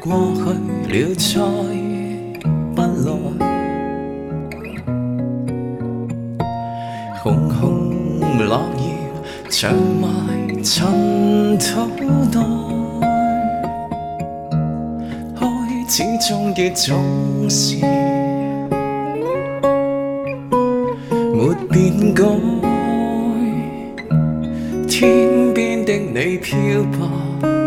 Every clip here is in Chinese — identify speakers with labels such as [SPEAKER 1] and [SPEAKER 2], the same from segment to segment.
[SPEAKER 1] 过去了，再不来。红红落叶长埋尘土内，开始终结总是没变改。天边的你飘泊。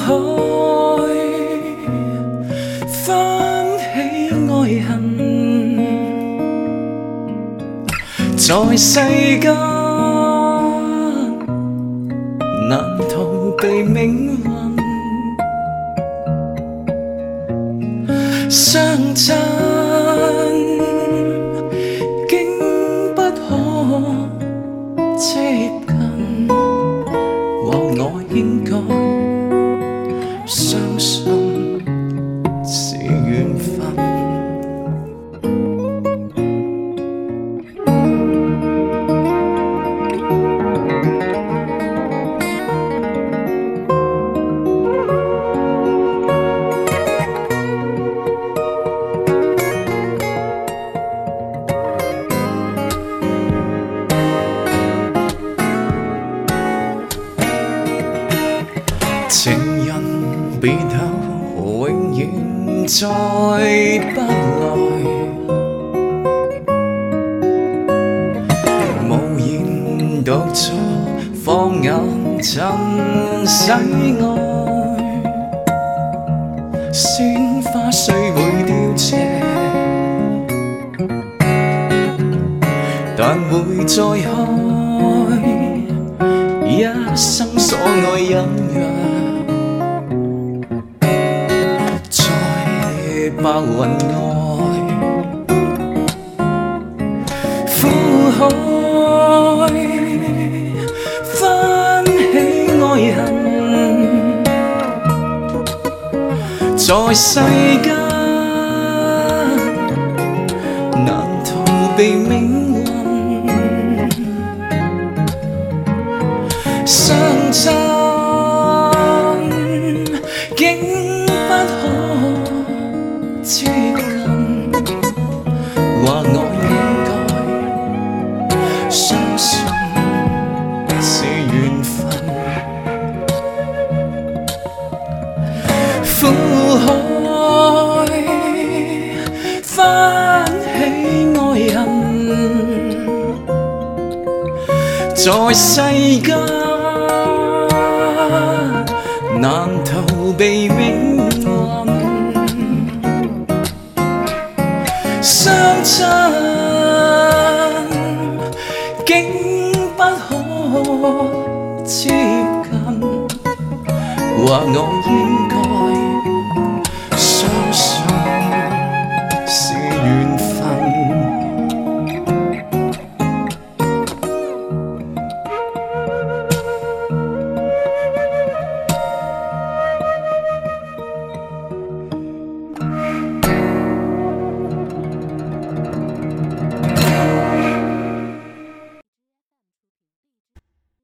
[SPEAKER 1] 愛，苦海翻起愛恨，在世間難逃避命運相爭。情人别后，永远再不来。无言独坐，放眼尘世外。鲜花虽会凋谢，但会再开。一生所爱，隐约。馬雲外，苦海翻起愛恨，在世間難逃避命運，相爭竟。或我应该相信是缘分。苦海翻起爱恨，在世间难逃避命运。真竟不可接近，或我应该。